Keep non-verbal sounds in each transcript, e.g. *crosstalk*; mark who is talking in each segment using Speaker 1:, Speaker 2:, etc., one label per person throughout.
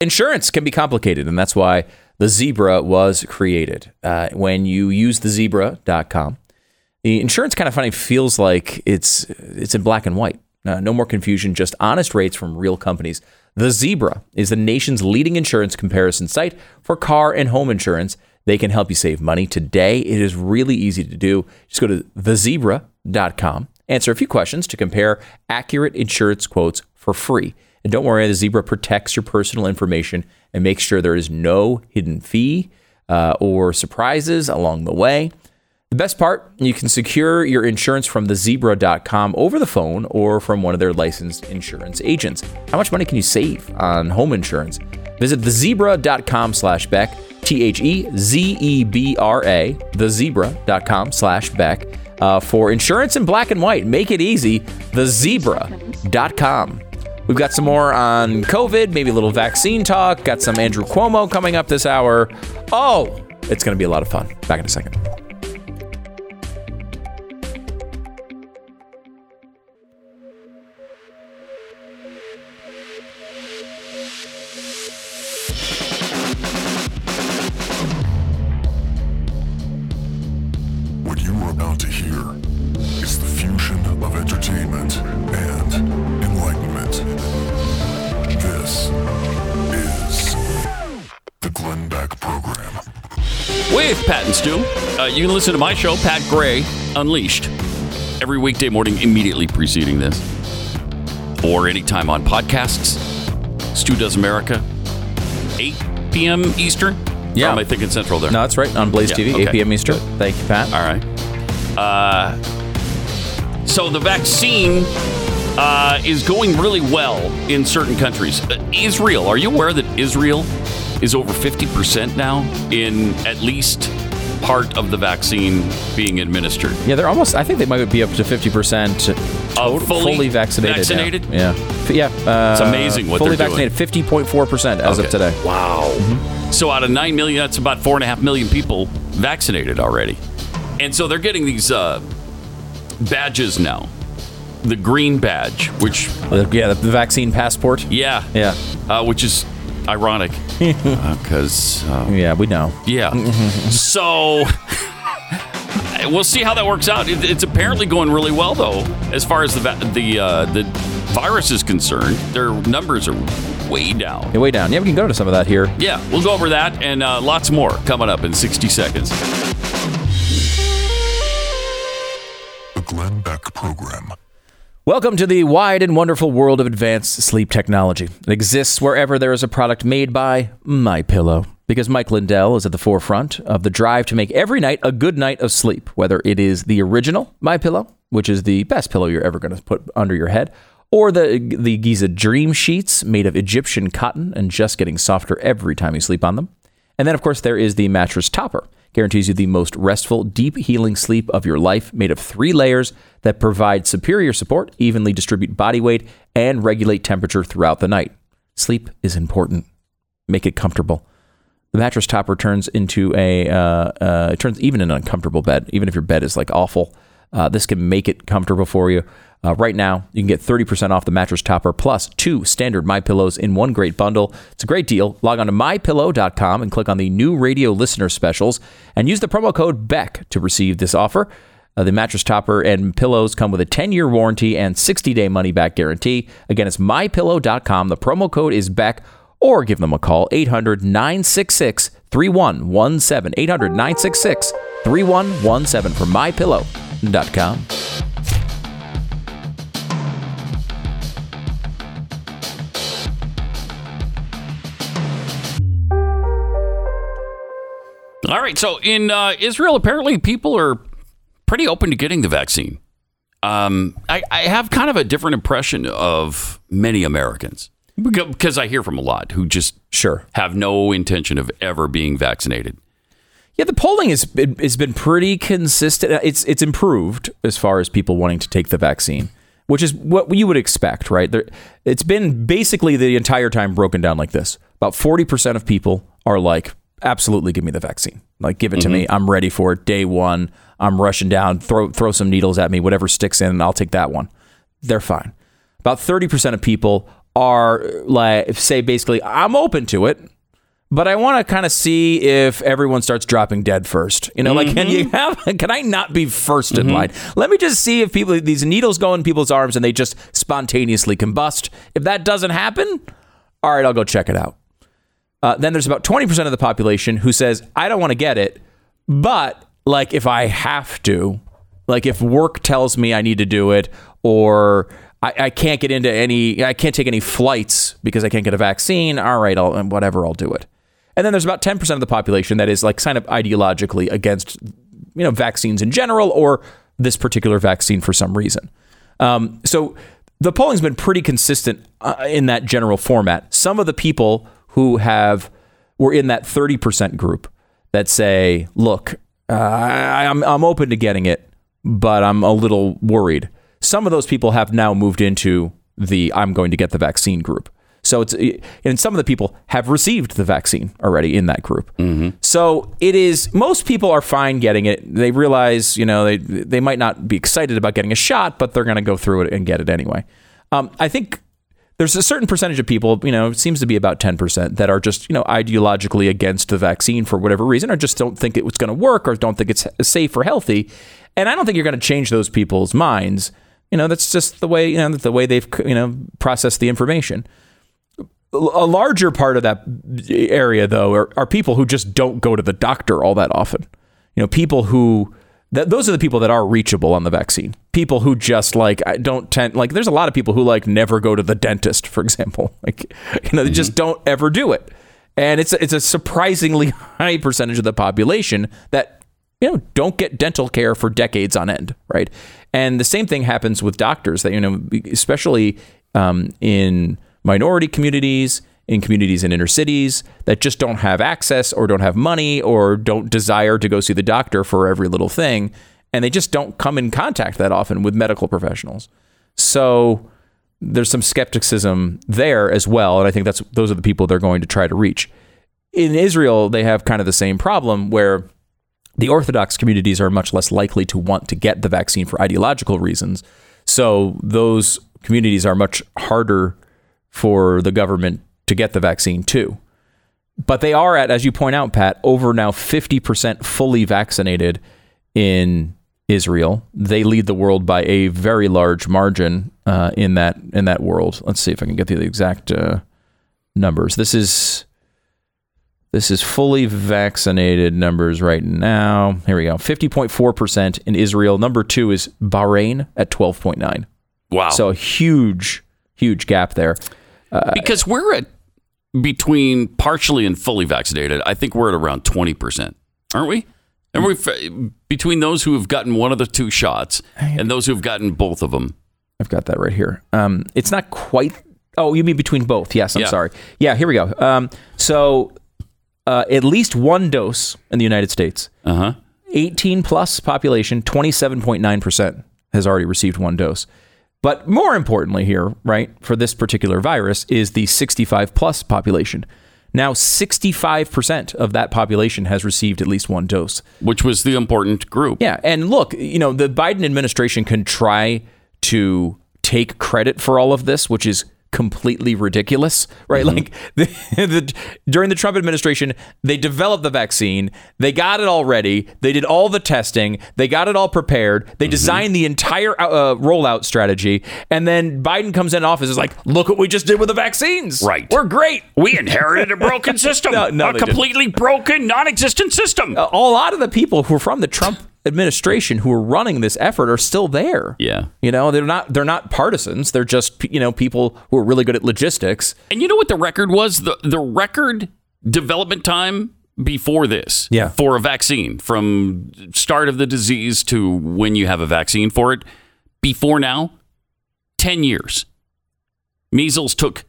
Speaker 1: Insurance can be complicated, and that's why the Zebra was created. Uh, when you use the zebra.com, the insurance kind of funny feels like it's it's in black and white. Uh, no more confusion, just honest rates from real companies. The Zebra is the nation's leading insurance comparison site for car and home insurance. They can help you save money today. It is really easy to do. Just go to thezebra.com, answer a few questions to compare accurate insurance quotes for free. And don't worry, the Zebra protects your personal information and makes sure there is no hidden fee uh, or surprises along the way. The best part, you can secure your insurance from thezebra.com over the phone or from one of their licensed insurance agents. How much money can you save on home insurance? Visit thezebra.com slash Beck, T H E Z E B R A, thezebra.com slash Beck, uh, for insurance in black and white. Make it easy, thezebra.com. We've got some more on COVID, maybe a little vaccine talk, got some Andrew Cuomo coming up this hour. Oh, it's going to be a lot of fun. Back in a second.
Speaker 2: What you are about to hear is the fusion of entertainment
Speaker 3: Pat and Stu. Uh, you can listen to my show, Pat Gray Unleashed, every weekday morning immediately preceding this, or anytime on podcasts. Stu Does America, 8 p.m. Eastern.
Speaker 1: Yeah.
Speaker 3: Or am I thinking Central there?
Speaker 1: No, that's right. On Blaze
Speaker 3: Yeah,
Speaker 1: TV,
Speaker 3: okay.
Speaker 1: 8 p.m. Eastern. Thank you, Pat.
Speaker 3: All right. Uh, so the vaccine uh, is going really well in certain countries. Uh, Israel, are you aware that Israel is over 50% now in at least part of the vaccine being administered?
Speaker 1: Yeah, they're almost. I think they might be up to fifty percent
Speaker 3: Of fully
Speaker 1: vaccinated.
Speaker 3: vaccinated?
Speaker 1: Yeah, F- yeah. Uh,
Speaker 3: It's amazing what
Speaker 1: fully
Speaker 3: they're doing.
Speaker 1: Fully vaccinated. Fifty point four percent as of today.
Speaker 3: Wow. So out of 9 million, that's about 4.5 million people vaccinated already. And so they're getting these uh, badges now. The green badge, which,
Speaker 1: Uh, yeah, the vaccine passport.
Speaker 3: yeah,
Speaker 1: Yeah,
Speaker 3: uh, which is ironic because, *laughs* uh,
Speaker 1: yeah, we know.
Speaker 3: yeah. *laughs* so we'll see how that works out. It, it's apparently going really well, though, as far as the va- the uh, the virus is concerned. Their numbers are way down.
Speaker 1: Yeah, way down. Yeah, we can go to some of that here.
Speaker 3: Yeah, we'll go over that and uh, lots more coming up in 60 seconds.
Speaker 1: Welcome to the wide and wonderful world of advanced sleep technology. It exists wherever there is a product made by My Pillow. Because Mike Lindell is at the forefront of the drive to make every night a good night of sleep, whether it is the original My Pillow, which is the best pillow you're ever going to put under your head, or the the Giza Dream Sheets made of Egyptian cotton and just getting softer every time you sleep on them. And then, of course, there is the mattress topper. Guarantees you the most restful, deep healing sleep of your life, made of three layers that provide superior support, evenly distribute body weight, and regulate temperature throughout the night. Sleep is important. Make it comfortable. The mattress topper turns into a, uh, uh, it turns even an uncomfortable bed, even if your bed is like awful. Uh, this can make it comfortable for you. Uh, right now, you can get 30% off the mattress topper plus two standard My Pillows in one great bundle. It's a great deal. Log on to mypillow.com and click on the new radio listener specials and use the promo code BECK to receive this offer. Uh, the mattress topper and pillows come with a 10 year warranty and 60 day money back guarantee. Again, it's mypillow.com. The promo code is BECK or give them a call 800 966 3117. 800 966 3117 for mypillow.com.
Speaker 3: All right. So in uh, Israel, apparently people are pretty open to getting the vaccine. Um, I, I have kind of a different impression of many Americans because I hear from a lot who just
Speaker 1: Sure.
Speaker 3: have no intention of ever being vaccinated.
Speaker 1: Yeah, the polling has been, has been pretty consistent. It's it's improved as far as people wanting to take the vaccine, which is what you would expect, right? There, it's been basically the entire time broken down like this. About forty percent of people are like, absolutely, give me the vaccine. Like, give it to me. Mm-hmm. I'm ready for it. Day one, I'm rushing down. Throw throw some needles at me. Whatever sticks in, and I'll take that one. They're fine. About 30% of people are like say basically I'm open to it, but I want to kind of see if everyone starts dropping dead first. You know, like can you mm-hmm. have can I not be 1st in mm-hmm. line? Let me just see if people these needles go in people's arms and they just spontaneously combust. If that doesn't happen, all right, I'll go check it out. Uh, then there's about 20% of the population who says, I don't want to get it, but like if I have to, like if work tells me I need to do it, or I, I can't get into any, I can't take any flights because I can't get a vaccine, all right, I'll, whatever, I'll do it. And then there's about 10% of the population that is like kind of ideologically against, you know, vaccines in general or this particular vaccine for some reason. Um, so the polling's been pretty consistent uh, in that general format. Some of the people who have were in that 30% group that say, look, uh, I, I'm, I'm open to getting it, but I'm a little worried. Some of those people have now moved into the I'm going to get the vaccine group. So it's and some of the people have received the vaccine already in that group. So it is most people are fine getting it. They realize you know they they might not be excited about getting a shot, but they're going to go through it and get it anyway. Um, I think there's a certain percentage of people, you know, it seems to be about 10% that are just, you know, ideologically against the vaccine for whatever reason, or just don't think it was going to work or don't think it's safe or healthy. And I don't think you're going to change those people's minds. You know, that's just the way, you know, the way they've, you know, processed the information. A larger part of that area, though, are, are people who just don't go to the doctor all that often. You know, people who that those are the people that are reachable on the vaccine. People who just like I don't tend like there's a lot of people who like never go to the dentist, for example. *laughs* Like you know, they just don't ever do it. And it's it's a surprisingly *laughs* high percentage of the population that you know don't get dental care for decades on end, right? And the same thing happens with doctors that you know, especially um, in minority communities, in communities in inner cities that just don't have access or don't have money or don't desire to go see the doctor for every little thing, and they just don't come in contact that often with medical professionals. So there's some skepticism there as well, and I think that's those are the people they're going to try to reach. In Israel, they have kind of the same problem where the Orthodox communities are much less likely to want to get the vaccine for ideological reasons. So those communities are much harder for the government to get the vaccine too. But they are at, as you point out, Pat, over now 50% fully vaccinated in Israel. They lead the world by a very large margin uh, in that in that world. Let's see if I can get the exact uh, numbers. This is this is fully vaccinated numbers right now. Here we go. 50.4% in Israel. Number two is Bahrain at 12.9.
Speaker 3: Wow.
Speaker 1: So a huge, huge gap there.
Speaker 3: because we're at between partially and fully vaccinated, I think we're at around 20%, aren't we? And we between those who have gotten one of the two shots and those who have gotten both of them.
Speaker 1: I've got that right here. Um, it's not quite. Oh, you mean between both? Yes, I'm
Speaker 3: Yeah.
Speaker 1: sorry. Yeah, here we go. Um, so, uh, at least one dose in the United States.
Speaker 3: Uh huh.
Speaker 1: 18 plus population, 27.9% has already received one dose. But more importantly, here, right, for this particular virus is the 65 plus population. Now, 65% of that population has received at least one dose.
Speaker 3: Which was the important group.
Speaker 1: Yeah, and look, you know, the Biden administration can try to take credit for all of this, which is completely ridiculous, right? Like *laughs* the, the, during the Trump administration, they developed the vaccine, they got it all ready, they did all the testing, they got it all prepared, they designed the entire uh, rollout strategy, and then Biden comes in office is like, look what we just did with the vaccines,
Speaker 3: Right.
Speaker 1: We're great.
Speaker 3: We inherited a broken *laughs* system,
Speaker 1: No, no,
Speaker 3: a
Speaker 1: they didn't.
Speaker 3: completely broken, non-existent system.
Speaker 1: A a lot of the people who are from the Trump administration who are running this effort are still there.
Speaker 3: Yeah.
Speaker 1: You know, they're not they're not partisans. They're just you know people who are really good at logistics.
Speaker 3: And you know what the record was? The the record development time before this
Speaker 1: Yeah.
Speaker 3: for a vaccine from start of the disease to when you have a vaccine for it before now 10 years. Measles took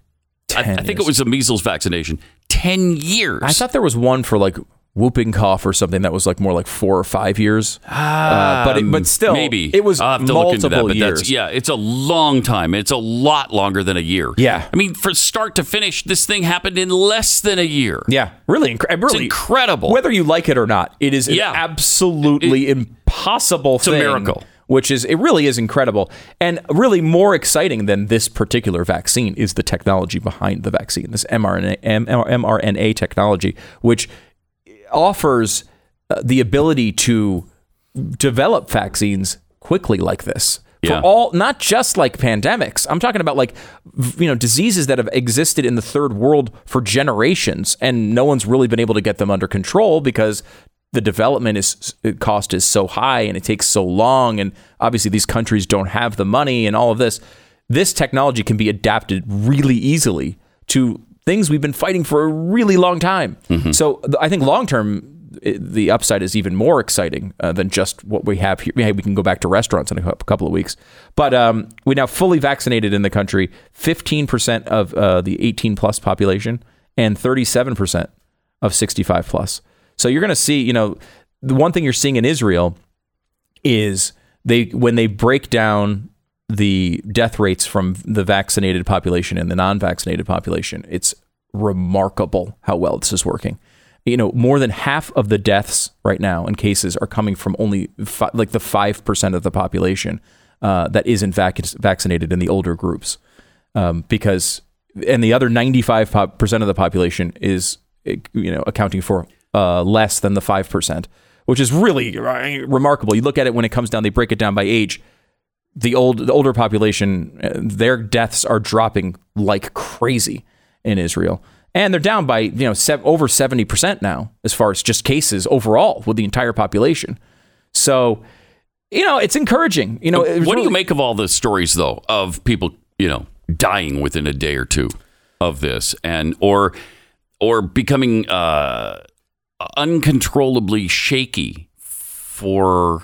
Speaker 3: I,
Speaker 1: 10
Speaker 3: I think it was a measles vaccination. 10 years.
Speaker 1: I thought there was one for like whooping cough or something that was like more like four or five years. uh, but it, but still,
Speaker 3: Um, maybe
Speaker 1: it was
Speaker 3: I'll have to
Speaker 1: multiple
Speaker 3: look into that, but
Speaker 1: years.
Speaker 3: Yeah, it's a long time. It's a lot longer than a year.
Speaker 1: Yeah.
Speaker 3: I mean, from start to finish, this thing happened in less than a year.
Speaker 1: Yeah, really, incre- really
Speaker 3: incredible.
Speaker 1: Whether you like it or not, it is
Speaker 3: Yeah.
Speaker 1: an absolutely impossible
Speaker 3: a
Speaker 1: thing
Speaker 3: miracle.
Speaker 1: which is it really is incredible and really more exciting than this particular vaccine is the technology behind the vaccine, this mRNA mRNA technology, which offers uh, the ability to develop vaccines quickly like this for
Speaker 3: Yeah.
Speaker 1: all not just like pandemics i'm talking about like you know diseases that have existed in the third world for generations and no one's really been able to get them under control because the development is cost is so high and it takes so long and obviously these countries don't have the money and all of this this technology can be adapted really easily to things we've been fighting for a really long time so i think long term the upside is even more exciting uh, than just what we have here. Hey, we can go back to restaurants in a couple of weeks. But um, we now fully vaccinated in the country, 15% of uh, the 18 plus population and 37% of 65 plus. So you're going to see, you know, the one thing you're seeing in Israel is they when they break down the death rates from the vaccinated population and the non-vaccinated population, it's remarkable how well this is working. You know, more than half of the deaths right now in cases are coming from only fi- like the five percent of the population uh, that isn't vac- vaccinated in the older groups, um, because and the other ninety-five percent of the population is you know accounting for uh, less than the five percent, which is really uh, remarkable. You look at it when it comes down; they break it down by age the old the older population uh, their deaths are dropping like crazy in Israel. And they're down by you know over 70% now as far as just cases overall with the entire population. So you know it's encouraging you know
Speaker 3: What do you make of all the stories though of people, you know, dying within a day or two of this and or or becoming uh uncontrollably shaky for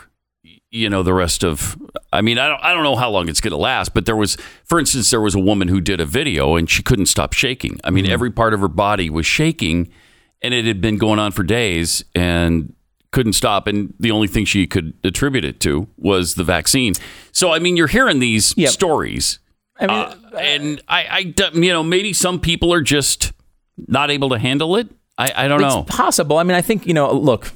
Speaker 3: you know the rest of I mean I don't I don't know how long it's going to last but there was for instance there was a woman who did a video and she couldn't stop shaking. I
Speaker 1: Mm-hmm.
Speaker 3: mean every part of her body was shaking and it had been going on for days and couldn't stop and the only thing she could attribute it to was the vaccine. So I mean you're hearing these
Speaker 1: Yep.
Speaker 3: stories
Speaker 1: I mean,
Speaker 3: uh, and I, I you know maybe some people are just not able to handle it. I, I don't know.
Speaker 1: It's possible. I mean, I think you know. Look,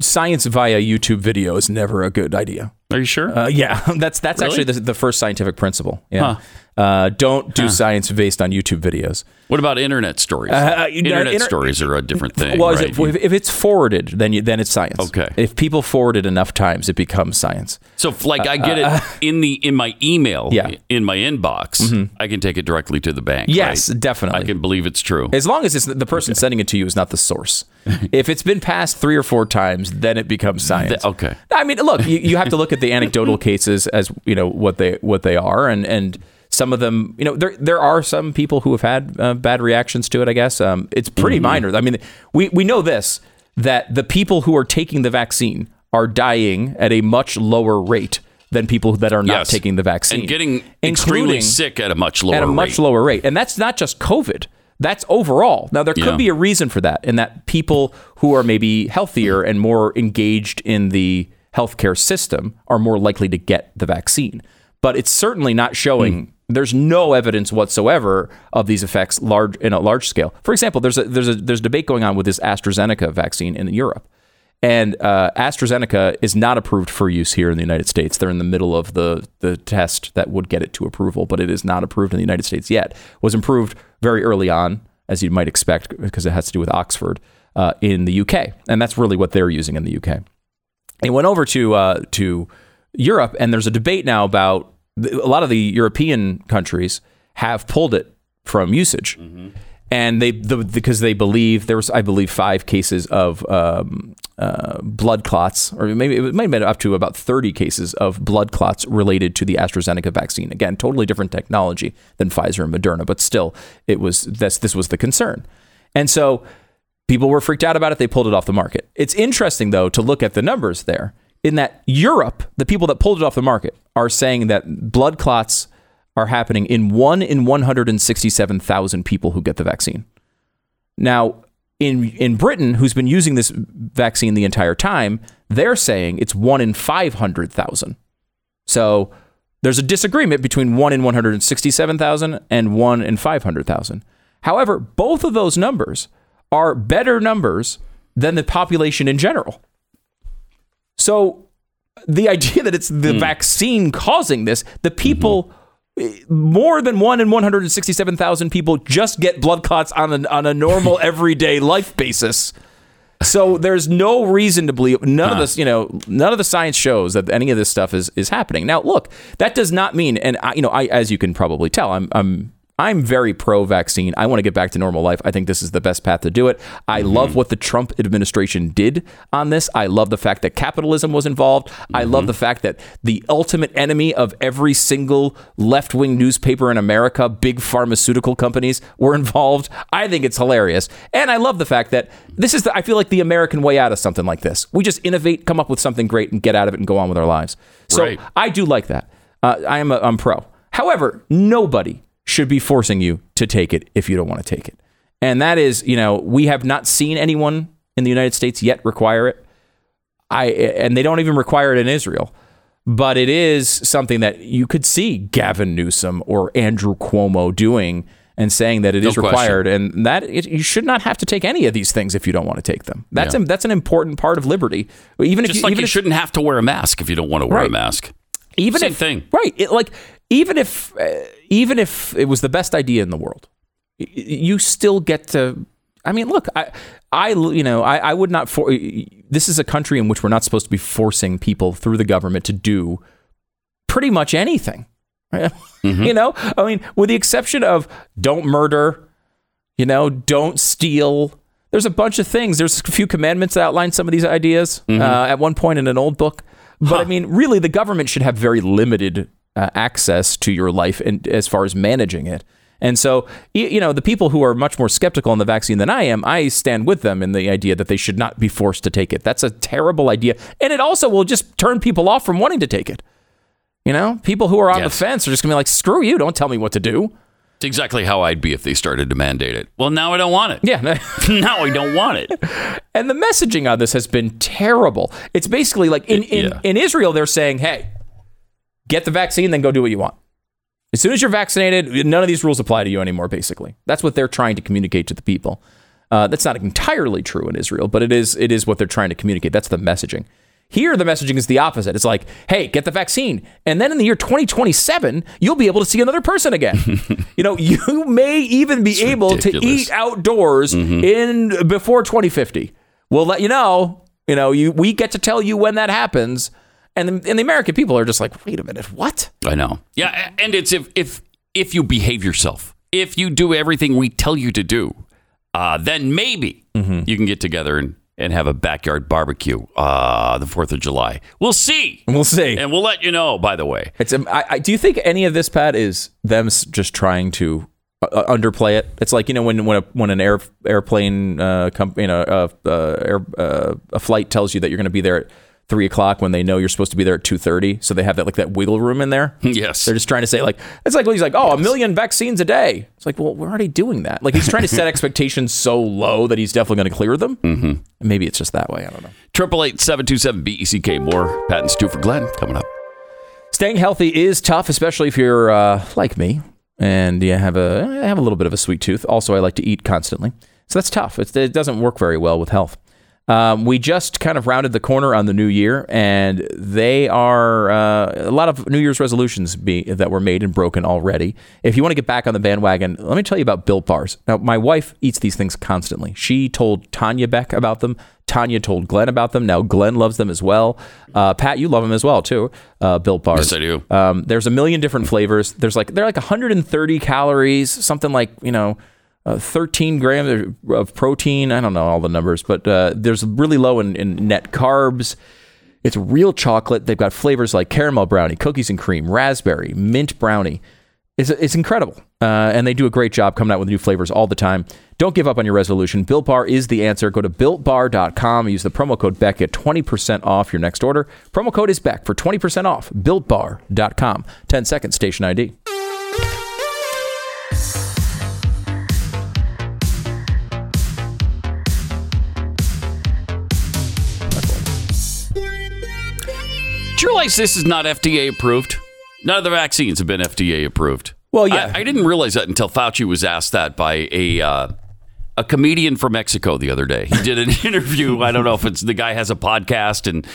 Speaker 1: science via YouTube video is never a good idea.
Speaker 3: Are you sure?
Speaker 1: Uh, yeah, *laughs* that's that's
Speaker 3: Really?
Speaker 1: actually the, the first scientific principle. Yeah, uh, don't do science based on YouTube videos.
Speaker 3: what about internet stories?
Speaker 1: uh, know,
Speaker 3: internet
Speaker 1: inter-
Speaker 3: stories are a different thing.
Speaker 1: Well, is
Speaker 3: right?
Speaker 1: it, if, it's forwarded, then you, then it's science.
Speaker 3: Okay.
Speaker 1: If people forward it enough times, it becomes science.
Speaker 3: so, like, I get it in the in my email,
Speaker 1: Uh, Yeah. Mm-hmm.
Speaker 3: in my inbox, I can take it directly to the bank.
Speaker 1: Yes,
Speaker 3: right?
Speaker 1: definitely.
Speaker 3: I can believe it's true.
Speaker 1: As long as it's the person sending it to you is not the source. *laughs* if it's been passed three or four times, then it becomes science.
Speaker 3: okay.
Speaker 1: I mean, look, you, you have to look at the *laughs* anecdotal cases as you know what they what they are, and and some of them, you know, there there are some people who have had uh, bad reactions to it. I guess um, it's pretty
Speaker 3: Mm-hmm.
Speaker 1: minor. I mean, we we know this that the people who are taking the vaccine are dying at a much lower rate than people that are not
Speaker 3: Yes.
Speaker 1: taking the vaccine
Speaker 3: and getting extremely sick at a much lower
Speaker 1: at a much
Speaker 3: rate.
Speaker 1: lower rate. And that's not just COVID. That's overall. Now there could
Speaker 3: Yeah.
Speaker 1: be a reason for that, in that people who are maybe healthier and more engaged in the healthcare system are more likely to get the vaccine. But it's certainly not showing. There's no evidence whatsoever of these effects large in a large scale. For example, there's a there's a there's debate going on with this AstraZeneca vaccine in Europe. And uh, AstraZeneca is not approved for use here in the United States. They're in the middle of the, the test that would get it to approval, but it is not approved in the United States yet. Was improved very early on, as you might expect, because it has to do with Oxford uh, in the UK, and that's really what they're using in the UK. It went over to uh, to Europe, and there's a debate now about a lot of the European countries have pulled it from usage, and they the, because they believe there was I believe five cases of um, uh, blood clots, or maybe it might have been up to about 30 cases of blood clots related to the AstraZeneca vaccine. Again, totally different technology than Pfizer and Moderna, but still, it was this this was the concern, and so people were freaked out about it. They pulled it off the market. It's interesting, though, to look at the numbers there. In that Europe, the people that pulled it off the market are saying that blood clots are happening in one in 167,000 people who get the vaccine. Now, in in Britain, who's been using this vaccine the entire time, they're saying it's one in 500,000. So there's a disagreement between one in 167,000 and one in 500,000. However, both of those numbers are better numbers than the population in general. So the idea that it's the hmm. vaccine causing this, the people. Eh, more than one in 167,000 people just get blood clots on a, on a normal *laughs* everyday life basis. So there's no reason to believe none of this, you know, none of the science shows that any of this stuff is is happening. Now, look, that does not mean, and I, you know, I as you can probably tell, I'm I'm I'm very pro vaccine. I want to get back to normal life. I think this is the best path to do it. I love what the Trump administration did on this. I love the fact that capitalism was involved. I love the fact that the ultimate enemy of every single left wing newspaper in America, big pharmaceutical companies, were involved. I think it's hilarious. And I love the fact that this is, the, I feel like, the American way out of something like this. We just innovate, come up with something great, and get out of it and go on with our lives. So
Speaker 3: Right.
Speaker 1: I do like that. Uh, I am a, I'm pro. However, nobody should be forcing you to take it if you don't want to take it. And that is, you know, we have not seen anyone in the United States yet require it. I and they don't even require it in Israel. But it is something that you could see Gavin Newsom or Andrew Cuomo doing and saying that it is
Speaker 3: No question.
Speaker 1: required, and that it, you should not have to take any of these things if you don't want to take them. That's
Speaker 3: Yeah.
Speaker 1: a, that's an important part of liberty. Even if you,
Speaker 3: like
Speaker 1: even
Speaker 3: you
Speaker 1: if,
Speaker 3: shouldn't have to wear a mask if you don't want to wear a mask.
Speaker 1: even
Speaker 3: Same
Speaker 1: if,
Speaker 3: thing.
Speaker 1: right? It, like even if uh, even if it was the best idea in the world, you still get to. I mean, look, I, I, you know, I, I would not for. This is a country in which we're not supposed to be forcing people through the government to do pretty much anything. right? *laughs* you know, I mean, with the exception of don't murder, you know, don't steal. There's a bunch of things. There's a few commandments that outline some of these ideas uh, at one point in an old book. But I mean, really, the government should have very limited uh, access to your life and as far as managing it. And so, you know, the people who are much more skeptical on the vaccine than I am, I stand with them in the idea that they should not be forced to take it. That's a terrible idea. And it also will just turn people off from wanting to take it. You know, people who are on
Speaker 3: Yes.
Speaker 1: the fence are just going to be like, screw you, don't tell me what to do.
Speaker 3: It's exactly how I'd be if they started to mandate it. Well, now I don't want it.
Speaker 1: Yeah. *laughs* *laughs*
Speaker 3: now I don't want it.
Speaker 1: And the messaging on this has been terrible. It's basically like in, in,
Speaker 3: Yeah.
Speaker 1: in Israel, they're saying, hey, get the vaccine, then go do what you want. As soon as you're vaccinated, none of these rules apply to you anymore, basically. That's what they're trying to communicate to the people. Uh, that's not entirely true in Israel, but it is, it is what they're trying to communicate. That's the messaging. Here, the messaging is the opposite. It's like, hey, get the vaccine. And then in the year 2027, you'll be able to see another person again. *laughs* you know, you may even be able to eat outdoors in before 2050. We'll let you know. You know, you we get to tell you when that happens. And the, and the American people are just like, wait a minute, what?
Speaker 3: I know. Yeah, and it's if if if you behave yourself, if you do everything we tell you to do, uh, then maybe you can get together and, and have a backyard barbecue uh, the Fourth of July. We'll see,
Speaker 1: We'll see.
Speaker 3: and we'll let you know. By the way,
Speaker 1: It's. um, I, I, do you think any of this, Pat, is them just trying to uh, uh, underplay it? It's like you know when when a when an air airplane uh, com- you know uh, uh, air, uh, a flight tells you that you're going to be there at three o'clock when they know you're supposed to be there at two thirty, so they have that like that wiggle room in there. *laughs*
Speaker 3: yes,
Speaker 1: They're just trying to say like it's like he's like oh a million vaccines a day. It's like well we're already doing that. Like he's trying to set *laughs* expectations so low that he's definitely going to clear them. Mm-hmm. Maybe it's just that way. I don't know.
Speaker 3: triple eight seven two seven B E C K. More Pat and Stu for Glenn coming up.
Speaker 1: Staying healthy is tough, especially if you're uh, like me and you have a I have a little bit of a sweet tooth. Also, I like to eat constantly, so that's tough. It's, it doesn't work very well with health. Um, we just kind of rounded the corner on the new year, and they are uh, a lot of New Year's resolutions be, that were made and broken already. If you want to get back on the bandwagon, let me tell you about Built Bars. Now, my wife eats these things constantly. She told Tanya Beck about them. Tanya told Glenn about them. Now Glenn loves them as well. Uh, Pat, you love them as well too. Uh, Built Bars.
Speaker 3: Yes, I do.
Speaker 1: Um, there's a million different flavors. There's like they're like 130 calories, something like you know, uh, 13 grams of protein. I don't know all the numbers, but uh, there's really low in, in net carbs. It's real chocolate. They've got flavors like caramel brownie, cookies and cream, raspberry, mint brownie. It's, it's incredible. Uh, and they do a great job coming out with new flavors all the time. Don't give up on your resolution. Built Bar is the answer. Go to builtbar.com. Use the promo code Beck at 20% off your next order. Promo code is Beck for 20% off. Builtbar.com. 10 seconds, station ID.
Speaker 3: You realize this is not FDA approved? None of the vaccines have been FDA approved.
Speaker 1: Well, yeah.
Speaker 3: I, I didn't realize that until Fauci was asked that by a uh, a comedian from Mexico the other day. He did an *laughs* interview. I don't know if it's the guy has a podcast and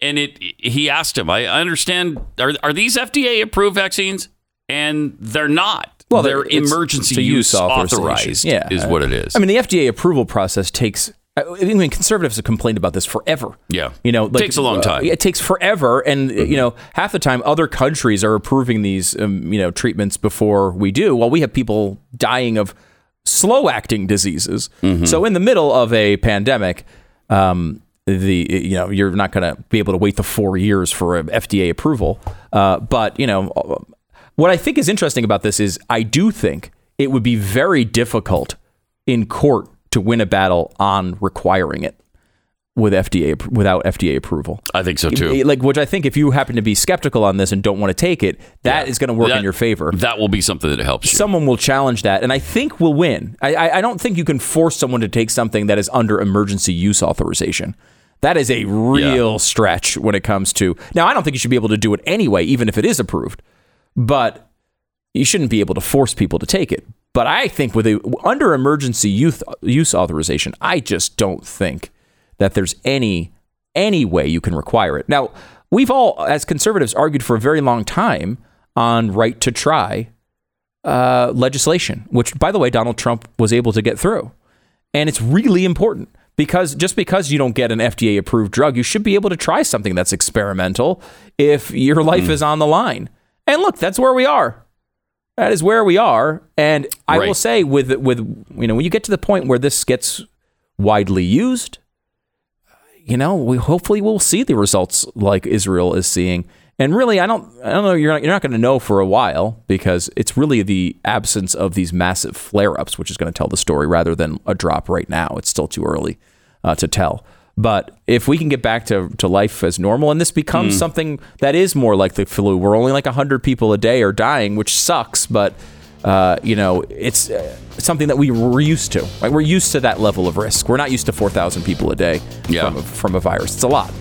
Speaker 3: and it he asked him. I understand. Are are these FDA approved vaccines? And they're not.
Speaker 1: Well,
Speaker 3: they're emergency use
Speaker 1: use
Speaker 3: authorized.
Speaker 1: Yeah.
Speaker 3: is what it is.
Speaker 1: I mean, the FDA approval process takes. I mean, conservatives have complained about this forever.
Speaker 3: Yeah.
Speaker 1: you know, like,
Speaker 3: Takes a long
Speaker 1: uh,
Speaker 3: time.
Speaker 1: it takes forever, and you know, half the time, other countries are approving these, um, you know, treatments before we do. While we have people dying of slow-acting diseases.
Speaker 3: Mm-hmm.
Speaker 1: So, in the middle of a pandemic, um, the you know, you're not going to be able to wait the four years for a FDA approval. Uh, but you know, what I think is interesting about this is I do think it would be very difficult in court to win a battle on requiring it with FDA without FDA approval.
Speaker 3: I think so too.
Speaker 1: Like, which I think if you happen to be skeptical on this and don't want to take it, that is going to work
Speaker 3: That-
Speaker 1: in your favor.
Speaker 3: That will be something that helps you.
Speaker 1: Someone will challenge that, and I think we'll win. I, I, I don't think you can force someone to take something that is under emergency use authorization. That is a real stretch when it comes to. Now, I don't think you should be able to do it anyway, even if it is approved. But you shouldn't be able to force people to take it. But I think with a under emergency youth use authorization, I just don't think that there's any any way you can require it. Now, we've all as conservatives argued for a very long time on right to try uh, legislation, which by the way Donald Trump was able to get through. And it's really important because just because you don't get an FDA approved drug, you should be able to try something that's experimental if your life is on the line. And look, that's where we are. That is where we are. And I will say with with you know, when you get to the point where this gets widely used, you know, we hopefully we'll see the results like Israel is seeing. And really, I don't, I don't know. You're not, you're not going to know for a while because it's really the absence of these massive flare-ups, which is going to tell the story rather than a drop right now. It's still too early uh, to tell. But if we can get back to, to life as normal, and this becomes something that is more like the flu, where only like hundred people a day are dying, which sucks. But uh, you know, it's uh, something that we were used to. Like we're used to that level of risk. We're not used to four thousand people a day
Speaker 3: Yeah.
Speaker 1: from, a, from a virus. It's a lot.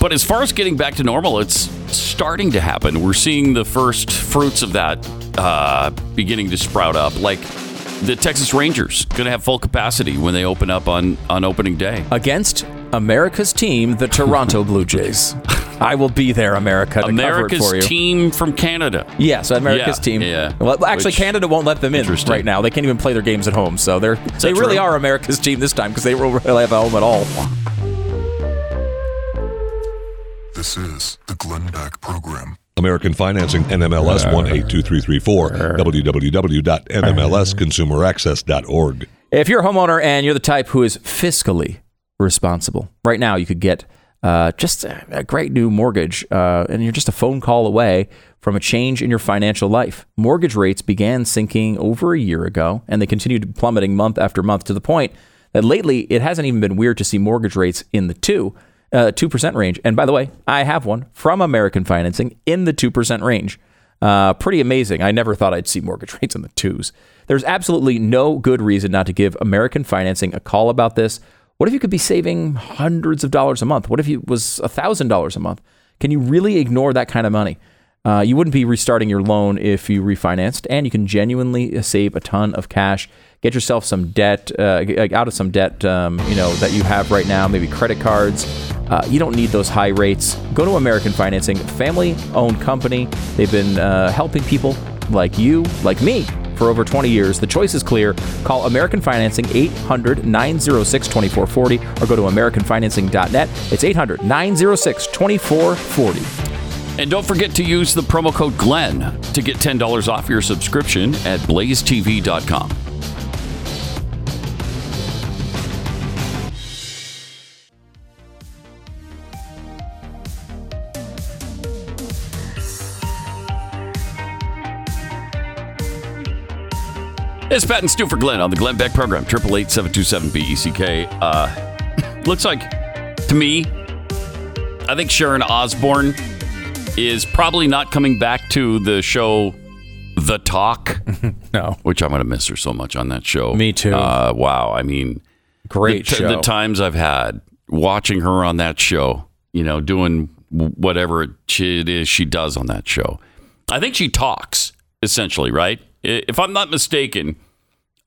Speaker 3: But as far as getting back to normal, it's starting to happen. We're seeing the first fruits of that uh, beginning to sprout up. Like the Texas Rangers going to have full capacity when they open up on, on opening day.
Speaker 1: against America's team, the Toronto Blue Jays. I will be there, America, to cover it
Speaker 3: America's
Speaker 1: for you.
Speaker 3: team from Canada.
Speaker 1: Yeah, so America's
Speaker 3: Yeah,
Speaker 1: team.
Speaker 3: yeah.
Speaker 1: Well, actually,
Speaker 3: Which-
Speaker 1: Canada won't let them in right now. They can't even play their games at home. So they're they
Speaker 3: that
Speaker 1: really
Speaker 3: true?
Speaker 1: are America's team this time because they won't really have a home at all.
Speaker 2: This is the Glenn Beck Program.
Speaker 4: American Financing, NMLS 182334, www.nmlsconsumeraccess.org.
Speaker 1: If you're a homeowner and you're the type who is fiscally responsible, right now you could get uh, just a, a great new mortgage, uh, and you're just a phone call away from a change in your financial life. Mortgage rates began sinking over a year ago, and they continued plummeting month after month to the point that lately it hasn't even been weird to see mortgage rates in the two. Uh, 2% range. And by the way, I have one from American Financing in the 2% range. Uh, pretty amazing. I never thought I'd see mortgage *laughs* rates in the twos. There's absolutely no good reason not to give American Financing a call about this. What if you could be saving hundreds of dollars a month? What if it was $1,000 a month? Can you really ignore that kind of money? Uh, you wouldn't be restarting your loan if you refinanced, and you can genuinely save a ton of cash. Get yourself some debt, uh, out of some debt, um, you know, that you have right now, maybe credit cards. Uh, you don't need those high rates. Go to American Financing, family-owned company. They've been uh, helping people like you, like me, for over 20 years. The choice is clear. Call American Financing 800 906 2440 or go to AmericanFinancing.net. It's 800 906 2440.
Speaker 3: And don't forget to use the promo code GLENN to get $10 off your subscription at blazetv.com. It's Pat and Stu for Glenn on the Glenn Beck program, 888 Uh *laughs* Looks like, to me, I think Sharon Osbourne is probably not coming back to the show The Talk, *laughs*
Speaker 1: No.
Speaker 3: which I'm going to miss her so much on that show.
Speaker 1: Me too.
Speaker 3: Uh, wow. I mean,
Speaker 1: Great
Speaker 3: the,
Speaker 1: show.
Speaker 3: the times I've had watching her on that show, you know, doing whatever it is she does on that show. I think she talks, essentially, right? If I'm not mistaken,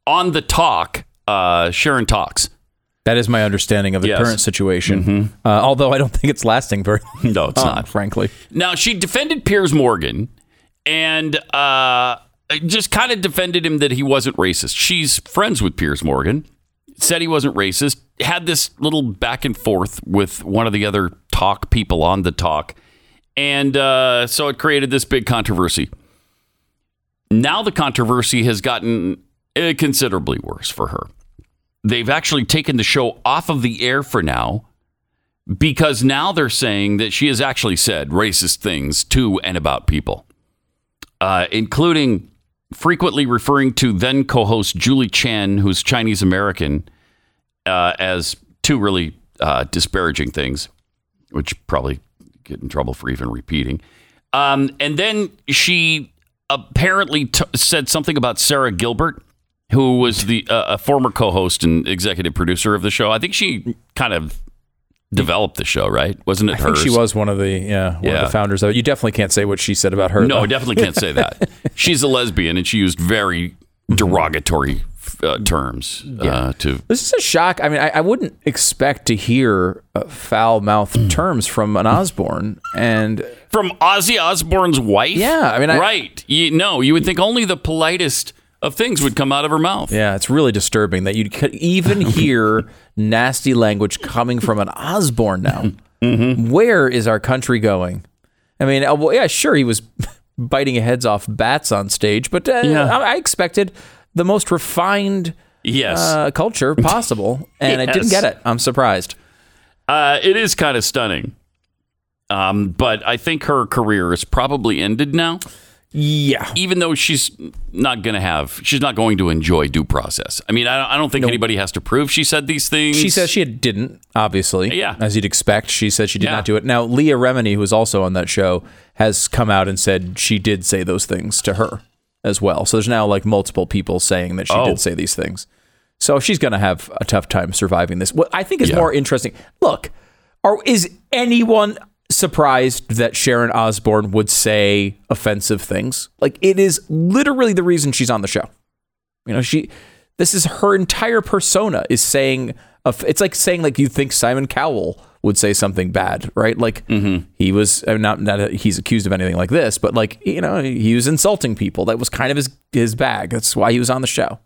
Speaker 3: on The Talk, uh, Sharon talks.
Speaker 1: That is my understanding of the
Speaker 3: Yes. Mm-hmm.
Speaker 1: current situation. Uh, although I don't think it's lasting very long. *laughs*
Speaker 3: No, it's not.
Speaker 1: frankly.
Speaker 3: Now she defended Piers Morgan and uh, just kind of defended him that he wasn't racist. She's friends with Piers Morgan, said he wasn't racist, had this little back and forth with one of the other talk people on the talk. And uh, so it created this big controversy. Now the controversy has gotten considerably worse for her. They've actually taken the show off of the air for now because now they're saying that she has actually said racist things to and about people, uh, including frequently referring to then co host Julie Chen, who's Chinese American, uh, as two really uh, disparaging things, which probably get in trouble for even repeating. Um, and then she apparently t- said something about Sara Gilbert, who was the uh, a former co-host and executive producer of the show. I think she kind of developed the show, right? Wasn't it
Speaker 1: I think she was one of the yeah, one of the founders of it. You definitely can't say what she said about her.
Speaker 3: No,
Speaker 1: though.
Speaker 3: I definitely can't say that. *laughs* She's a lesbian, and she used very derogatory uh, terms uh, to.
Speaker 1: This is a shock. I mean, I, I wouldn't expect to hear uh, foul mouthed terms from an Osbourne, and
Speaker 3: From Ozzy Osbourne's wife.
Speaker 1: Yeah, I mean, I-
Speaker 3: right. You, no, you would think only the politest of things would come out of her mouth.
Speaker 1: yeah, it's really disturbing that you could even *laughs* hear nasty language coming from an Osbourne now.
Speaker 3: Mm-hmm.
Speaker 1: Where is our country going? I mean, uh, well, yeah, sure, he was biting heads off bats on stage, but uh,
Speaker 3: Yeah.
Speaker 1: I, I expected the most refined
Speaker 3: Yes.
Speaker 1: uh, culture possible, *laughs* and I didn't get it. I'm surprised.
Speaker 3: Uh, it is kind of stunning. Um, but I think her career is probably ended now,
Speaker 1: Yeah,
Speaker 3: even though she's not going to have, she's not going to enjoy due process. I mean, I don't, I don't think anybody has to prove she said these things.
Speaker 1: She says she didn't, obviously.
Speaker 3: Yeah.
Speaker 1: As you'd expect. She said she did
Speaker 3: Yeah.
Speaker 1: not do it. Now, Leah Remini, who was also on that show, has come out and said she did say those things to her as well. So there's now like multiple people saying that she
Speaker 3: Oh.
Speaker 1: did say these things. So she's going to have a tough time surviving this. What I think is
Speaker 3: Yeah.
Speaker 1: more interesting. Look, are, is anyone surprised that Sharon Osbourne would say offensive things? Like it is literally the reason she's on the show. You know, she this is her entire persona is saying it's like saying like you think Simon Cowell would say something bad, right? Like he was uh, not not that he's accused of anything like this, but like you know he was insulting people. That was kind of his his bag. That's why he was on the show.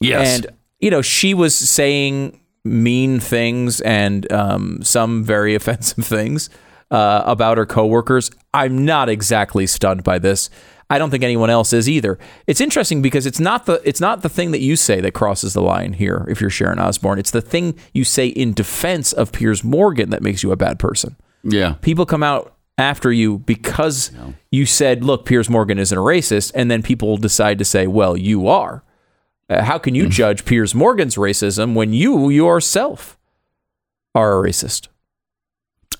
Speaker 3: yes.
Speaker 1: And you know she was saying mean things and um, some very *laughs* offensive things uh, about her coworkers. I'm not exactly stunned by this. I don't think anyone else is either. It's interesting because it's not the it's not the thing that you say that crosses the line here. If you're Sharon Osbourne, it's the thing you say in defense of Piers Morgan that makes you a bad person
Speaker 3: yeah.
Speaker 1: people come out after you because you said, "Look, Piers Morgan isn't a racist," and then people decide to say, "Well, you are." Uh, how can you judge Piers Morgan's racism when you yourself are a racist?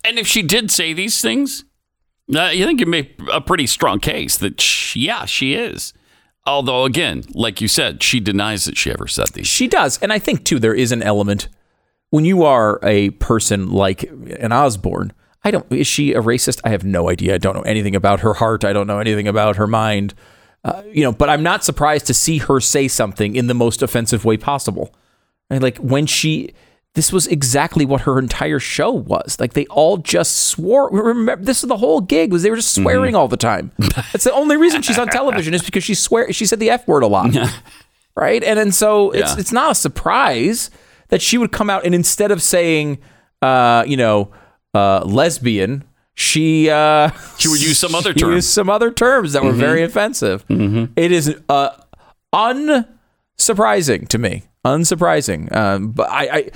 Speaker 3: And if she did say these things, uh, you think you make a pretty strong case that, sh yeah, she is. Although, again, like you said, she denies that she ever said these.
Speaker 1: She does, and I think too there is an element when you are a person like an Osbourne. I don't. Is she a racist? I have no idea. I don't know anything about her heart. I don't know anything about her mind. Uh, you know, but I'm not surprised to see her say something in the most offensive way possible. Right? Like when she, this was exactly what her entire show was. Like they all just swore. Remember, this is the whole gig was they were just swearing all the time. That's the only reason she's on television is because she swear she said the f word a lot right? And and so it's
Speaker 3: Yeah.
Speaker 1: it's not a surprise that she would come out and instead of saying, uh, you know, uh, lesbian, she uh, *laughs*
Speaker 3: She would use some other term.
Speaker 1: used some other terms that were very offensive. It is uh, unsurprising to me, unsurprising. Um, but. I I-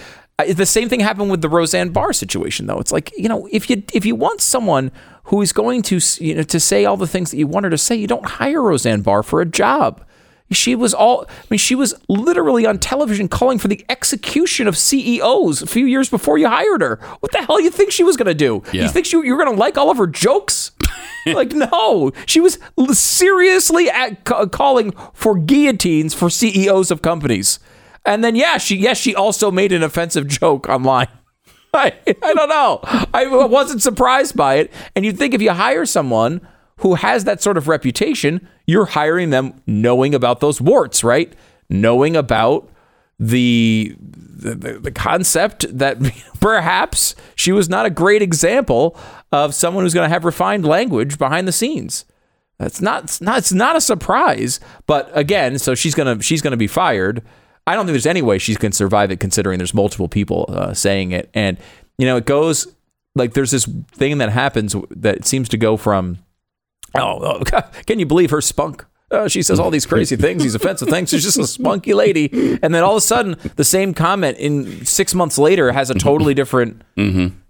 Speaker 1: the same thing happened with the Roseanne Barr situation, though. It's like you know, if you if you want someone who is going to you know to say all the things that you want her to say, you don't hire Roseanne Barr for a job. She was all, I mean, she was literally on television calling for the execution of CEOs a few years before you hired her. What the hell you think she was going to do?
Speaker 3: Yeah.
Speaker 1: You think she, you were going to like all of her jokes? *laughs* like, no. She was seriously at, ca- calling for guillotines for CEOs of companies. And then, yeah, she, yes, she also made an offensive *laughs* joke online. *laughs* I, I don't know. I wasn't surprised by it. And you'd think if you hire someone who has that sort of reputation, you're hiring them knowing about those warts, right? Knowing about the the, the concept that *laughs* perhaps she was not a great example of someone who's going to have refined language behind the scenes. That's not it's not it's not a surprise. But again, so she's gonna she's gonna be fired. I don't think there's any way she can survive it, considering there's multiple people uh, saying it, and you know it goes like there's this thing that happens that seems to go from oh, oh *laughs* can you believe her spunk? Oh, she says all these crazy *laughs* things, these offensive things. She's just a spunky lady, and then all of a sudden, the same comment in six months later has a totally different.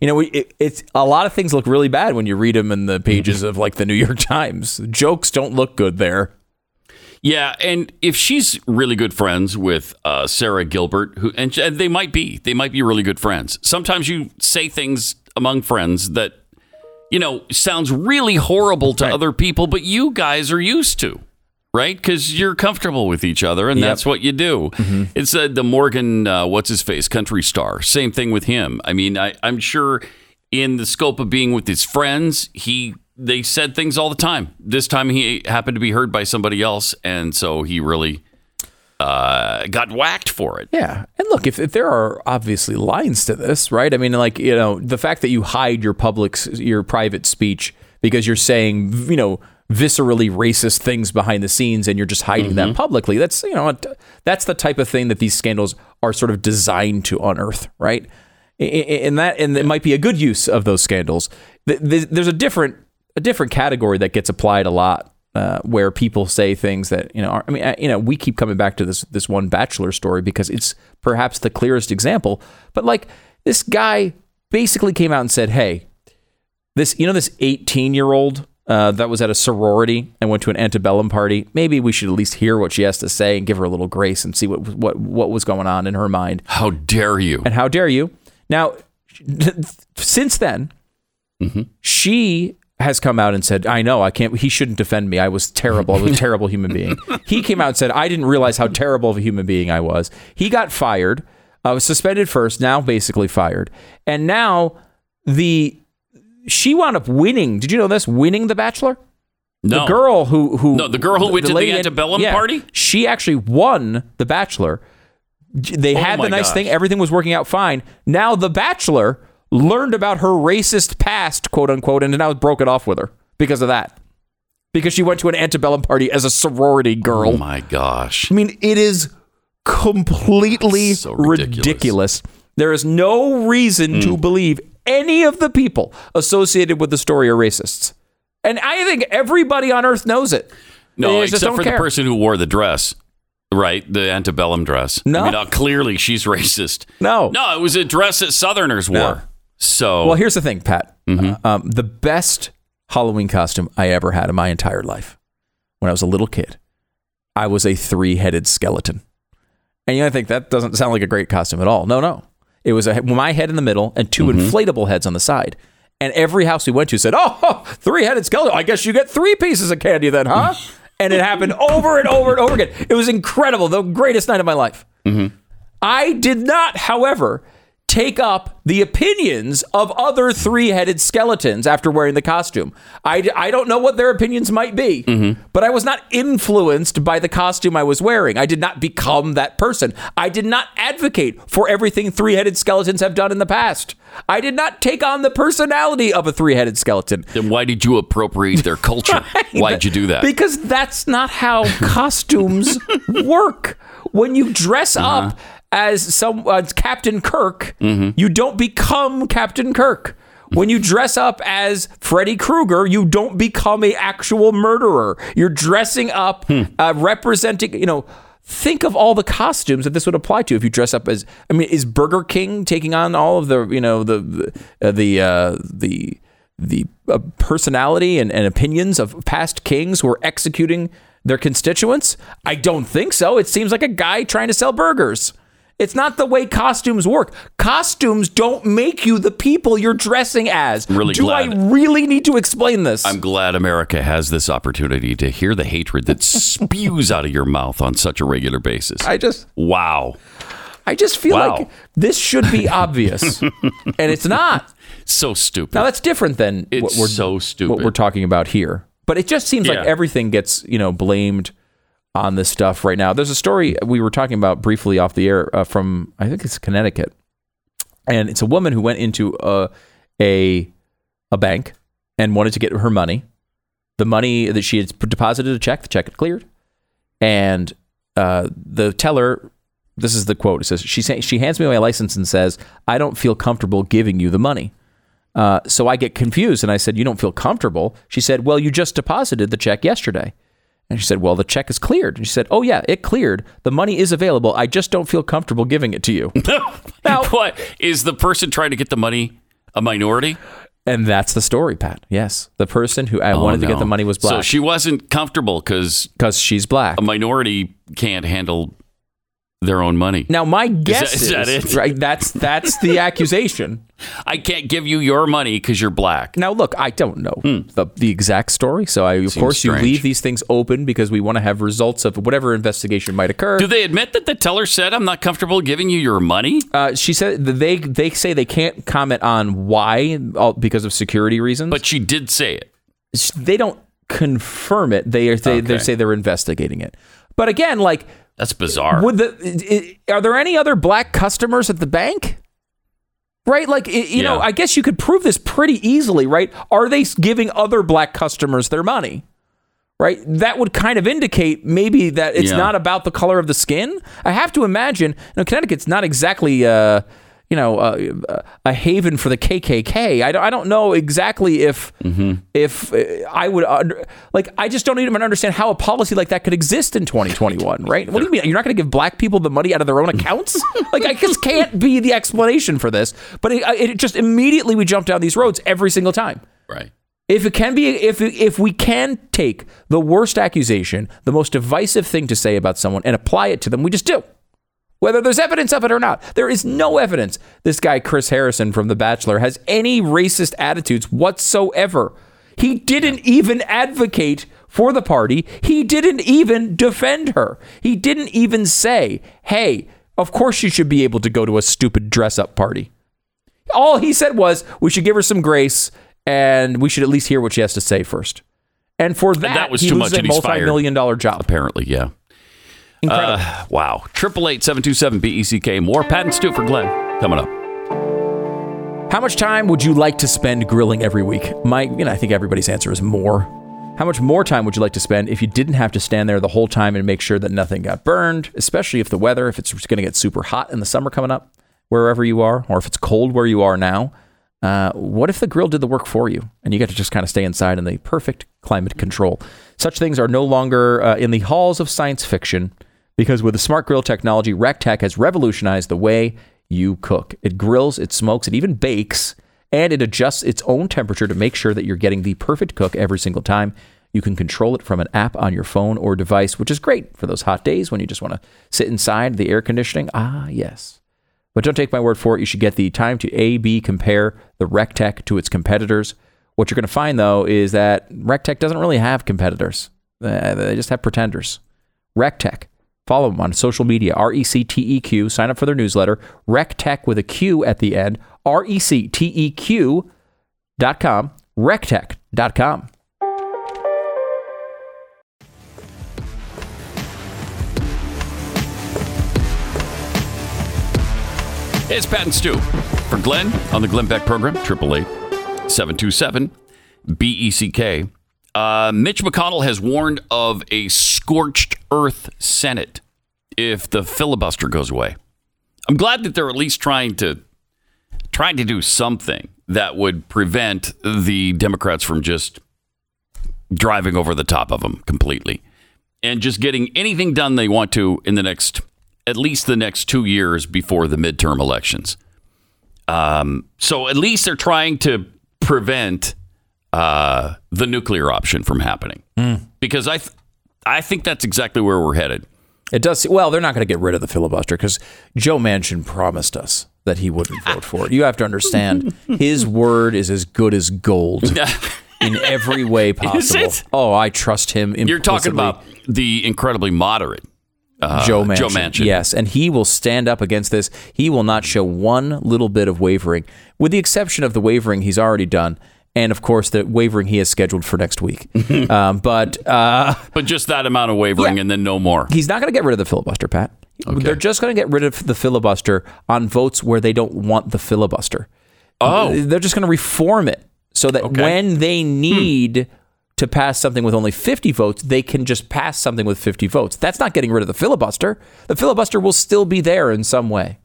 Speaker 1: You know, it, it's a lot of things look really bad when you read them in the pages of like the New York *laughs* Times. Jokes don't look good there.
Speaker 3: Yeah, and if she's really good friends with uh, Sara Gilbert, who and and they might be, they might be really good friends. Sometimes you say things among friends that you know sounds really horrible to
Speaker 1: Right.
Speaker 3: other people, but you guys are used to, right? Because you're comfortable with each other, and
Speaker 1: Yep.
Speaker 3: that's what you do. It's uh, the Morgan, uh, what's his face, country star. Same thing with him. I mean, I, I'm sure in the scope of being with his friends, he they said things all the time. This time he happened to be heard by somebody else, and so he really uh, got whacked for it.
Speaker 1: Yeah. And look, if, if there are obviously lines to this, right? I mean, like, you know, the fact that you hide your public, your private speech because you're saying, you know, viscerally racist things behind the scenes and you're just hiding that publicly, that's, you know, that's the type of thing that these scandals are sort of designed to unearth, right? And that, and it might be a good use of those scandals. Th- th- There's a different, a different category that gets applied a lot uh, where people say things that you know. Are, I mean, uh, you know, we keep coming back to this this one bachelor story because it's perhaps the clearest example. But like this guy basically came out and said, "Hey, this you know this 18 year old uh, that was at a sorority and went to an antebellum party. Maybe we should at least hear what she has to say and give her a little grace and see what what what was going on in her mind.
Speaker 3: How dare you?
Speaker 1: And how dare you? Now, *laughs* since then, she has come out and said, "I know I can't. He shouldn't defend me. I was terrible. I was a *laughs* terrible human being." He came out and said, "I didn't realize how terrible of a human being I was." He got fired. I was suspended first, now basically fired, and now the she wound up winning. Did you know this? Winning the Bachelor.
Speaker 3: No.
Speaker 1: The girl who who
Speaker 3: No, the girl who went to the
Speaker 1: lady in-
Speaker 3: antebellum
Speaker 1: yeah,
Speaker 3: party?
Speaker 1: She actually won the Bachelor. They oh had
Speaker 3: Oh my
Speaker 1: the nice
Speaker 3: gosh.
Speaker 1: thing. Everything was working out fine. Now the Bachelor learned about her racist past, quote unquote, and now broke it off with her because of that. Because she went to an antebellum party as a sorority girl.
Speaker 3: Oh my gosh.
Speaker 1: I mean, it is completely
Speaker 3: So ridiculous.
Speaker 1: ridiculous. There is no reason
Speaker 3: Hmm.
Speaker 1: to believe any of the people associated with the story are racists. And I think everybody on earth knows it.
Speaker 3: No, except for
Speaker 1: care.
Speaker 3: the person who wore the dress, right? The antebellum dress.
Speaker 1: No.
Speaker 3: I mean, clearly she's *laughs* racist.
Speaker 1: No.
Speaker 3: No, it was a dress that Southerners wore. So,
Speaker 1: Well, here's the thing, Pat.
Speaker 3: Mm-hmm.
Speaker 1: Uh, um, the best Halloween costume I ever had in my entire life, when I was a little kid, I was a three-headed skeleton. And you know, I think that doesn't sound like a great costume at all. No, no. It was a, my head in the middle and 2
Speaker 3: Mm-hmm.
Speaker 1: inflatable heads on the side. And every house we went to said, "Oh, three-headed skeleton. I guess you get three pieces of candy then, huh?" *laughs* and it happened over and over and over again. It was incredible. The greatest night of my life. I did not, however, take up the opinions of other three headed skeletons after wearing the costume. I, I don't know what their opinions might be, but I was not influenced by the costume I was wearing. I did not become that person. I did not advocate for everything three headed skeletons have done in the past. I did not take on the personality of a three headed skeleton.
Speaker 3: then why did you appropriate their culture? *laughs* Why'd you do that?
Speaker 1: Because that's not how costumes *laughs* work. When you dress
Speaker 3: Uh-huh.
Speaker 1: up as some as Captain Kirk,
Speaker 3: Mm-hmm.
Speaker 1: you don't become Captain Kirk. When you dress up as Freddy Krueger, you don't become a actual murderer. You're dressing up,
Speaker 3: Hmm.
Speaker 1: uh, representing. You know, think of all the costumes that this would apply to if you dress up as. I mean, is Burger King taking on all of the you know the the uh, the uh, the the uh, personality and, and opinions of past kings who are executing their constituents? I don't think so. It seems like a guy trying to sell burgers. It's not the way costumes work. Costumes don't make you the people you're dressing as.
Speaker 3: Really
Speaker 1: Do
Speaker 3: glad-
Speaker 1: I really need to explain this?
Speaker 3: I'm glad America has this opportunity to hear the hatred that spews out of your mouth on such a regular basis.
Speaker 1: I just
Speaker 3: wow.
Speaker 1: I just feel
Speaker 3: Wow.
Speaker 1: like this should be obvious. *laughs* and it's not.
Speaker 3: So stupid.
Speaker 1: Now that's different than
Speaker 3: It's
Speaker 1: what we're
Speaker 3: so stupid.
Speaker 1: what we're talking about here. But it just seems like everything gets you know blamed on this stuff right now. There's a story we were talking about briefly off the air uh, from I think it's Connecticut, and it's a woman who went into a a, a bank and wanted to get her money. The money that she had deposited a check, the check had cleared, and uh, the teller. This is the quote. It says she sa- she hands me my license and says, "I don't feel comfortable giving you the money." Uh, so I get confused and I said, "You don't feel comfortable?" She said, "Well, you just deposited the check yesterday." And she said, "Well, the check is cleared." And she said, "Oh yeah, it cleared. The money is available. I just don't feel comfortable giving it to you." *laughs* Now-
Speaker 3: what is the person trying to get the money a minority?
Speaker 1: and that's the story, Pat. Yes, the person who I oh, wanted to get
Speaker 3: Oh,
Speaker 1: the money was black.
Speaker 3: So she wasn't comfortable because
Speaker 1: because she's black.
Speaker 3: a minority can't handle their own money.
Speaker 1: Now my guess
Speaker 3: is
Speaker 1: is,
Speaker 3: that it?
Speaker 1: right. That's that's the *laughs* accusation.
Speaker 3: I can't give you your money because you're black.
Speaker 1: Now look, I don't know the, the exact story, so I of course you
Speaker 3: Hmm.
Speaker 1: leave these things open because we want to have results of whatever investigation might occur.
Speaker 3: Do they admit that the teller said, I'm not comfortable giving you your money?
Speaker 1: uh, she said they they say they can't comment on why because of security reasons,
Speaker 3: But she did say it.
Speaker 1: they don't confirm it. They are they, they say they're investigating it. But again, like
Speaker 3: That's bizarre.
Speaker 1: would the are there any other black customers at the bank? Right, like you know, I guess you could prove this pretty easily, right? Are they giving other black customers their money? Right, that would kind of indicate maybe that it's
Speaker 3: Yeah.
Speaker 1: not about the color of the skin. I have to imagine, you know, Connecticut's not exactly, uh, you know, uh, a haven for the KKK. I don't, I don't know exactly if if uh, I would under, like. I just don't even understand how a policy like that could exist in 2021. Right? What do you mean? You're not going to give black people the money out of their own accounts? *laughs* like, I just can't be the explanation for this. But it, it just immediately we jump down these roads every single time.
Speaker 3: right.
Speaker 1: If it can be, if if we can take the worst accusation, the most divisive thing to say about someone, and apply it to them, we just do. Whether there's evidence of it or not, there is no evidence. This guy Chris Harrison from The Bachelor has any racist attitudes whatsoever. He didn't even advocate for the party. He didn't even defend her. He didn't even say, "Hey, of course you should be able to go to a stupid dress-up party." All he said was, "We should give her some grace, and we should at least hear what she has to say first. And for that,
Speaker 3: that was too much
Speaker 1: a
Speaker 3: and
Speaker 1: multi-million dollar job.
Speaker 3: Apparently, yeah. Uh, wow. Triple eight seven two seven B E C K. More Pat and Stu for Glenn coming up.
Speaker 1: How much time would you like to spend grilling every week? My, you know, I think everybody's answer is more. How much more time would you like to spend if you didn't have to stand there the whole time and make sure that nothing got burned, especially if the weather, if it's going to get super hot in the summer coming up, wherever you are, or if it's cold where you are now? Uh, what if the grill did the work for you and you got to just kind of stay inside in the perfect climate control? Such things are no longer uh, in the halls of science fiction because with the smart grill technology, Recteq has revolutionized the way you cook. It grills, it smokes, it even bakes, and it adjusts its own temperature to make sure that you're getting the perfect cook every single time. You can control it from an app on your phone or device, which is great for those hot days when you just want to sit inside the air conditioning. Ah, yes. But don't take my word for it. You should get the time to A B compare the Recteq to its competitors. What you're going to find, though, is that Recteq doesn't really have competitors, they just have pretenders. Recteq. Follow them on social media, R E C T E Q. Sign up for their newsletter, Recteq with a Q at the end, R E C T E Q dot com, dot com.
Speaker 3: It's Pat and Stu for Glenn on the Glenn Beck program, 888 727 BECK. Uh, Mitch McConnell has warned of a scorched earth Senate if the filibuster goes away. I'm glad that they're at least trying to trying to do something that would prevent the Democrats from just driving over the top of them completely and just getting anything done they want to in the next at least the next two years before the midterm elections. Um, so at least they're trying to prevent uh, the nuclear option from happening because I th- I think that's exactly where we're headed.
Speaker 1: It does. Well, they're not going to get rid of the filibuster because Joe Manchin promised us that he wouldn't vote for it. You have to understand, *laughs* his word is as good as gold *laughs* in every way possible. Oh, I trust him.
Speaker 3: You're talking about the incredibly moderate uh,
Speaker 1: Joe Manchin.
Speaker 3: Joe Manchin.
Speaker 1: Yes, and he will stand up against this. He will not show one little bit of wavering, with the exception of the wavering he's already done. And of course the wavering he has scheduled for next week. *laughs* um, but uh,
Speaker 3: But just that amount of wavering
Speaker 1: Yeah.
Speaker 3: and then no more.
Speaker 1: he's not going to get rid of the filibuster, Pat. They're just going to get rid of the filibuster on votes where they don't want the filibuster.
Speaker 3: Oh.
Speaker 1: They're just going to reform it so that
Speaker 3: Okay.
Speaker 1: when they need to pass something with only 50 votes, they can just pass something with 50 votes. That's not getting rid of the filibuster. The filibuster will still be there in some way.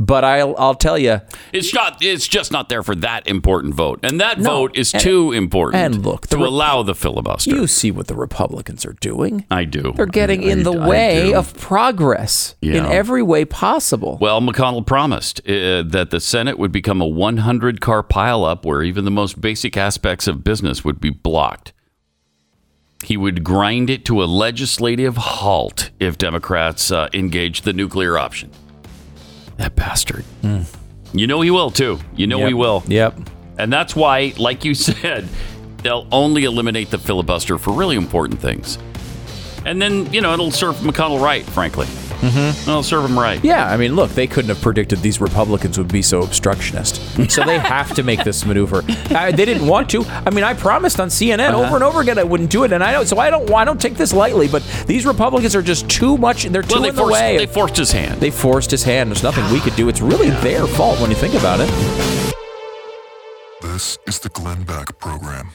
Speaker 1: But I'll, I'll tell you,
Speaker 3: It's not. It's just not there for that important vote, and that
Speaker 1: No.
Speaker 3: vote is
Speaker 1: And-
Speaker 3: too important.
Speaker 1: and look,
Speaker 3: to allow the filibuster.
Speaker 1: you see what the Republicans are doing.
Speaker 3: I do.
Speaker 1: They're getting
Speaker 3: I-
Speaker 1: in the
Speaker 3: I
Speaker 1: way of progress in every way possible.
Speaker 3: Well, McConnell promised uh, that the Senate would become a 100 car pileup where even the most basic aspects of business would be blocked. He would grind it to a legislative halt if Democrats uh, engage the nuclear option. That bastard. Mm. You know he will, too. You know.
Speaker 1: Yep.
Speaker 3: he will.
Speaker 1: Yep.
Speaker 3: And that's why, like you *laughs* said, they'll only eliminate the filibuster for really important things. And then, you know, it'll serve McConnell right, frankly. Mm-hmm. It'll serve him right.
Speaker 1: Yeah, I mean, look, they couldn't have predicted these Republicans would be so obstructionist. So they have to make this maneuver. Uh, they didn't want to. I mean, I promised on CNN
Speaker 3: Uh-huh.
Speaker 1: over and over again I wouldn't do it, and I don't. So I don't. I don't take this lightly. But these Republicans are just too much. They're too
Speaker 3: Well, they
Speaker 1: in the
Speaker 3: forced,
Speaker 1: way.
Speaker 3: they forced his hand.
Speaker 1: They forced his hand. There's nothing we could do. It's really their fault when you think about it.
Speaker 2: This is the Glenn Beck Program.